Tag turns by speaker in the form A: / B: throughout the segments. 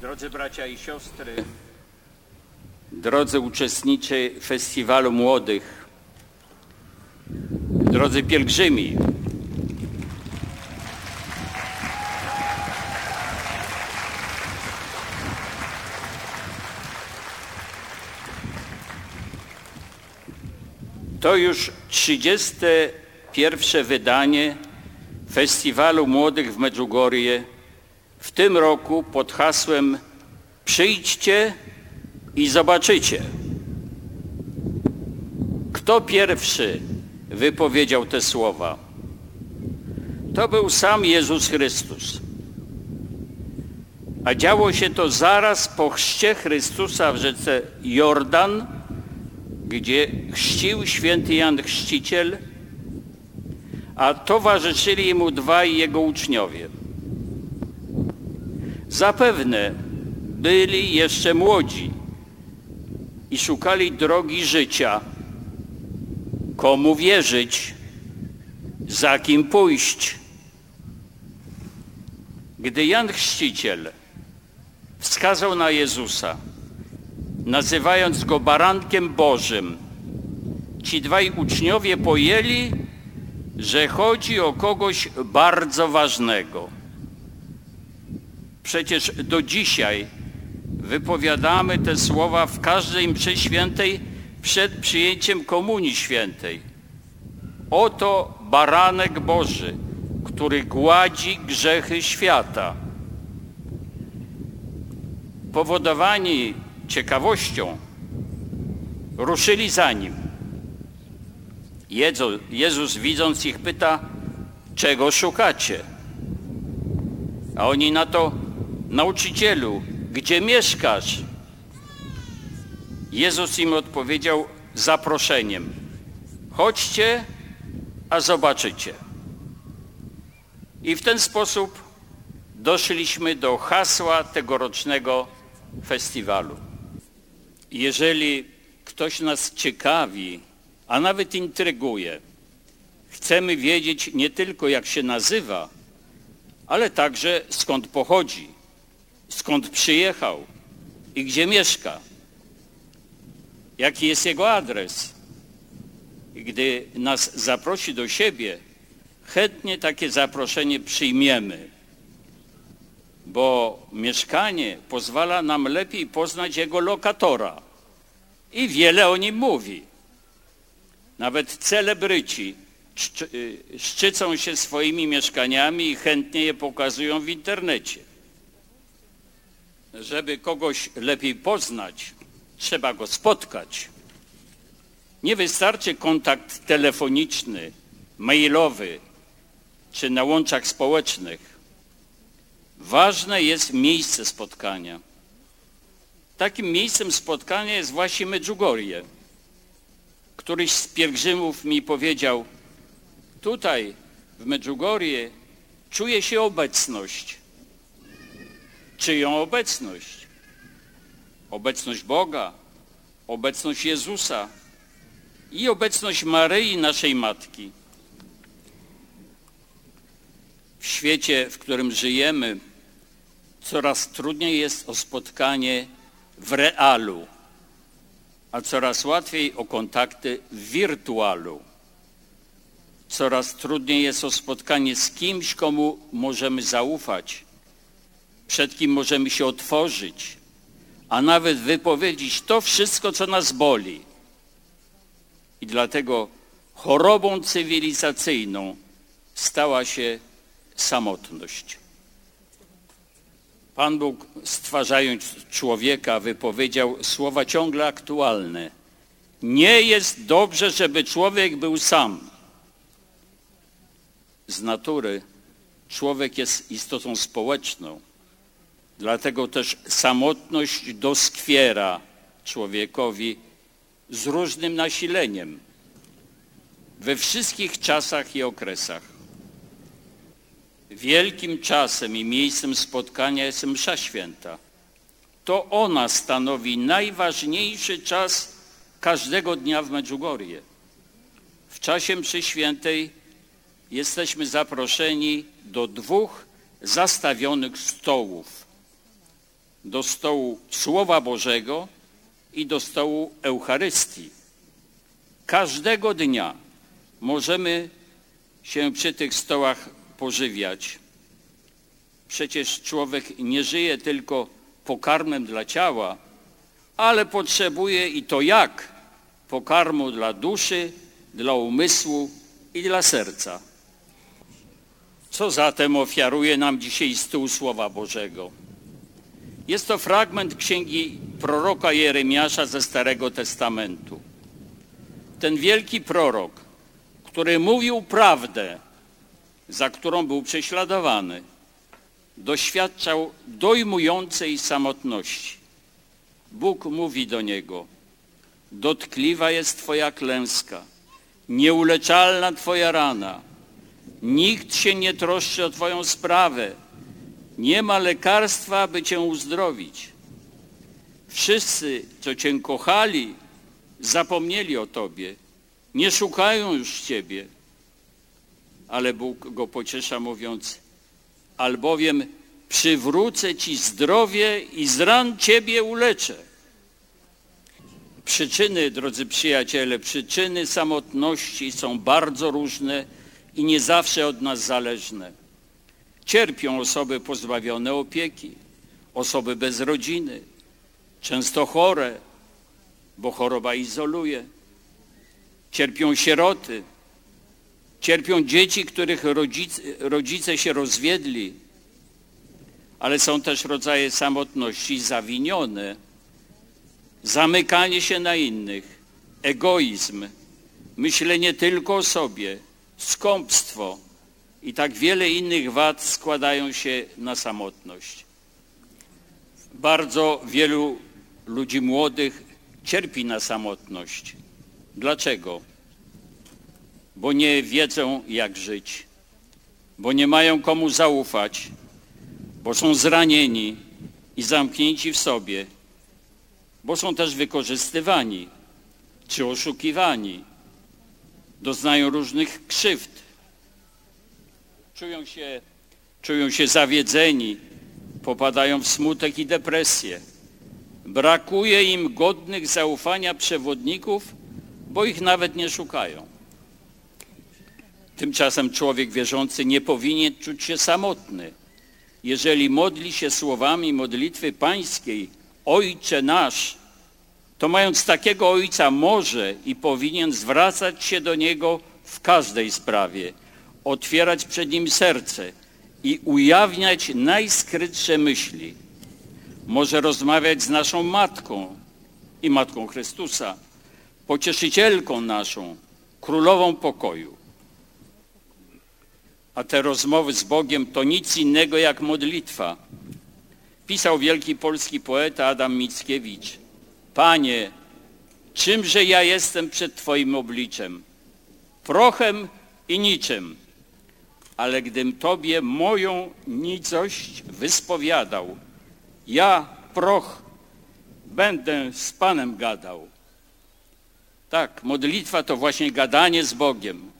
A: Drodzy bracia i siostry, drodzy uczestnicy Festiwalu Młodych, drodzy pielgrzymi, to już 31. wydanie Festiwalu Młodych w Medjugorje w tym roku pod hasłem Przyjdźcie i zobaczycie. Kto pierwszy wypowiedział te słowa? To był sam Jezus Chrystus. A działo się to zaraz po chrzcie Chrystusa w rzece Jordan, gdzie chrzcił święty Jan Chrzciciel, a towarzyszyli mu dwaj jego uczniowie. Zapewne byli jeszcze młodzi i szukali drogi życia, komu wierzyć, za kim pójść. Gdy Jan Chrzciciel wskazał na Jezusa, nazywając go barankiem Bożym, ci dwaj uczniowie pojęli, że chodzi o kogoś bardzo ważnego. Przecież do dzisiaj wypowiadamy te słowa w każdej mszy świętej przed przyjęciem Komunii Świętej. Oto baranek Boży, który gładzi grzechy świata. Powodowani ciekawością ruszyli za nim. Jezus widząc ich pyta, czego szukacie? A oni na to, nauczycielu, gdzie mieszkasz? Jezus im odpowiedział zaproszeniem. Chodźcie, a zobaczycie. I w ten sposób doszliśmy do hasła tegorocznego festiwalu. Jeżeli ktoś nas ciekawi, a nawet intryguje, chcemy wiedzieć nie tylko jak się nazywa, ale także skąd pochodzi, skąd przyjechał i gdzie mieszka, jaki jest jego adres. I gdy nas zaprosi do siebie, chętnie takie zaproszenie przyjmiemy, bo mieszkanie pozwala nam lepiej poznać jego lokatora i wiele o nim mówi. Nawet celebryci szczycą się swoimi mieszkaniami i chętnie je pokazują w internecie. Żeby kogoś lepiej poznać, trzeba go spotkać. Nie wystarczy kontakt telefoniczny, mailowy czy na łączach społecznych. Ważne jest miejsce spotkania. Takim miejscem spotkania jest właśnie Medjugorje. Któryś z pielgrzymów mi powiedział, tutaj w Medjugorje czuje się obecność. Czyją obecność? Obecność Boga, obecność Jezusa i obecność Maryi, naszej Matki. W świecie, w którym żyjemy, coraz trudniej jest o spotkanie w realu, a coraz łatwiej o kontakty w wirtualu. Coraz trudniej jest o spotkanie z kimś, komu możemy zaufać, przed kim możemy się otworzyć, a nawet wypowiedzieć to wszystko, co nas boli. I dlatego chorobą cywilizacyjną stała się samotność. Pan Bóg, stwarzając człowieka, wypowiedział słowa ciągle aktualne. Nie jest dobrze, żeby człowiek był sam. Z natury człowiek jest istotą społeczną. Dlatego też samotność doskwiera człowiekowi z różnym nasileniem we wszystkich czasach i okresach. Wielkim czasem i miejscem spotkania jest msza święta. To ona stanowi najważniejszy czas każdego dnia w Medjugorje. W czasie mszy świętej jesteśmy zaproszeni do dwóch zastawionych stołów. Do stołu Słowa Bożego i do stołu Eucharystii. Każdego dnia możemy się przy tych stołach pożywiać. Przecież człowiek nie żyje tylko pokarmem dla ciała, ale potrzebuje i to jak pokarmu dla duszy, dla umysłu i dla serca. Co zatem ofiaruje nam dzisiaj stół Słowa Bożego? Jest to fragment księgi proroka Jeremiasza ze Starego Testamentu. Ten wielki prorok, który mówił prawdę, za którą był prześladowany, doświadczał dojmującej samotności. Bóg mówi do niego, dotkliwa jest Twoja klęska, nieuleczalna Twoja rana, nikt się nie troszczy o Twoją sprawę, nie ma lekarstwa, by Cię uzdrowić. Wszyscy, co Cię kochali, zapomnieli o Tobie, nie szukają już Ciebie. Ale Bóg go pociesza mówiąc, albowiem przywrócę Ci zdrowie i z ran Ciebie uleczę. Przyczyny, drodzy przyjaciele, przyczyny samotności są bardzo różne i nie zawsze od nas zależne. Cierpią osoby pozbawione opieki, osoby bez rodziny, często chore, bo choroba izoluje. Cierpią sieroty, cierpią dzieci, których rodzice, rodzice się rozwiedli, ale są też rodzaje samotności zawinione, zamykanie się na innych, egoizm, myślenie tylko o sobie, skąpstwo i tak wiele innych wad składają się na samotność. Bardzo wielu ludzi młodych cierpi na samotność. Dlaczego? Bo nie wiedzą, jak żyć, bo nie mają komu zaufać, bo są zranieni i zamknięci w sobie, bo są też wykorzystywani czy oszukiwani, doznają różnych krzywd, czują się, czują się zawiedzeni, popadają w smutek i depresję. Brakuje im godnych zaufania przewodników, bo ich nawet nie szukają. Tymczasem człowiek wierzący nie powinien czuć się samotny. Jeżeli modli się słowami modlitwy pańskiej, Ojcze nasz, to mając takiego Ojca może i powinien zwracać się do Niego w każdej sprawie, otwierać przed Nim serce i ujawniać najskrytsze myśli. Może rozmawiać z naszą Matką i Matką Chrystusa, pocieszycielką naszą, królową pokoju. A te rozmowy z Bogiem to nic innego jak modlitwa. Pisał wielki polski poeta Adam Mickiewicz. Panie, czymże ja jestem przed Twoim obliczem? Prochem i niczym. Ale gdym Tobie moją nicość wyspowiadał, ja, proch, będę z Panem gadał. Tak, modlitwa to właśnie gadanie z Bogiem,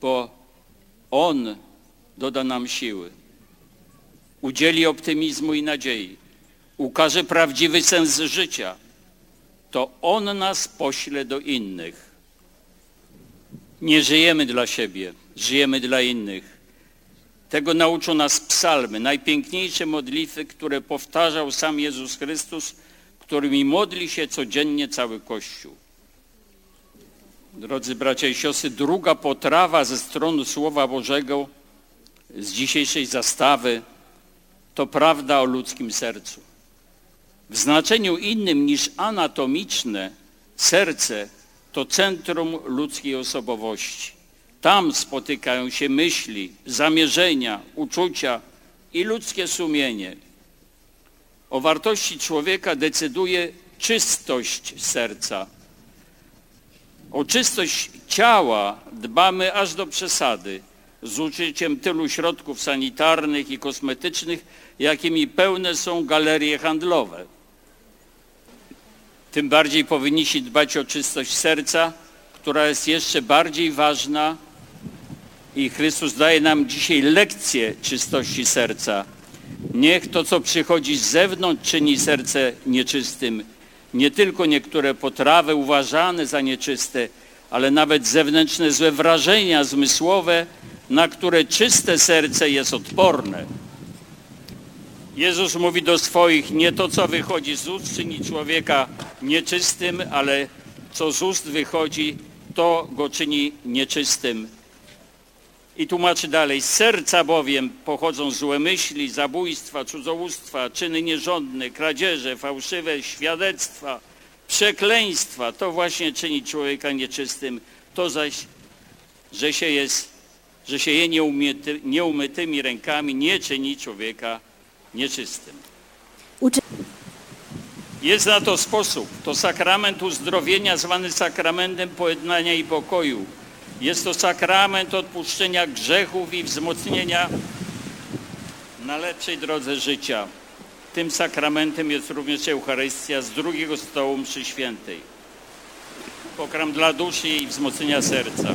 A: bo On doda nam siły, udzieli optymizmu i nadziei, ukaże prawdziwy sens życia, to On nas pośle do innych. Nie żyjemy dla siebie, żyjemy dla innych. Tego nauczą nas psalmy, najpiękniejsze modlitwy, które powtarzał sam Jezus Chrystus, którymi modli się codziennie cały Kościół. Drodzy bracia i siostry, druga potrawa ze strony Słowa Bożego z dzisiejszej zastawy to prawda o ludzkim sercu. W znaczeniu innym niż anatomiczne serce to centrum ludzkiej osobowości. Tam spotykają się myśli, zamierzenia, uczucia i ludzkie sumienie. O wartości człowieka decyduje czystość serca. O czystość ciała dbamy aż do przesady, z użyciem tylu środków sanitarnych i kosmetycznych, jakimi pełne są galerie handlowe. Tym bardziej powinniśmy dbać o czystość serca, która jest jeszcze bardziej ważna i Chrystus daje nam dzisiaj lekcję czystości serca. Niech to, co przychodzi z zewnątrz, czyni serce nieczystym. Nie tylko niektóre potrawy uważane za nieczyste, ale nawet zewnętrzne złe wrażenia zmysłowe, na które czyste serce jest odporne. Jezus mówi do swoich, nie to co wychodzi z ust czyni człowieka nieczystym, ale co z ust wychodzi, to go czyni nieczystym. I tłumaczy dalej, z serca bowiem pochodzą złe myśli, zabójstwa, cudzołóstwa, czyny nierządne, kradzieże, fałszywe świadectwa, przekleństwa. To właśnie czyni człowieka nieczystym. To zaś, że się, jest, że się je nieumyty, nieumytymi rękami nie czyni człowieka nieczystym. Jest na to sposób. To sakrament uzdrowienia zwany sakramentem pojednania i pokoju. Jest to sakrament odpuszczenia grzechów i wzmocnienia na lepszej drodze życia. Tym sakramentem jest również Eucharystia z drugiego stołu mszy świętej. Pokarm dla duszy i wzmocnienia serca.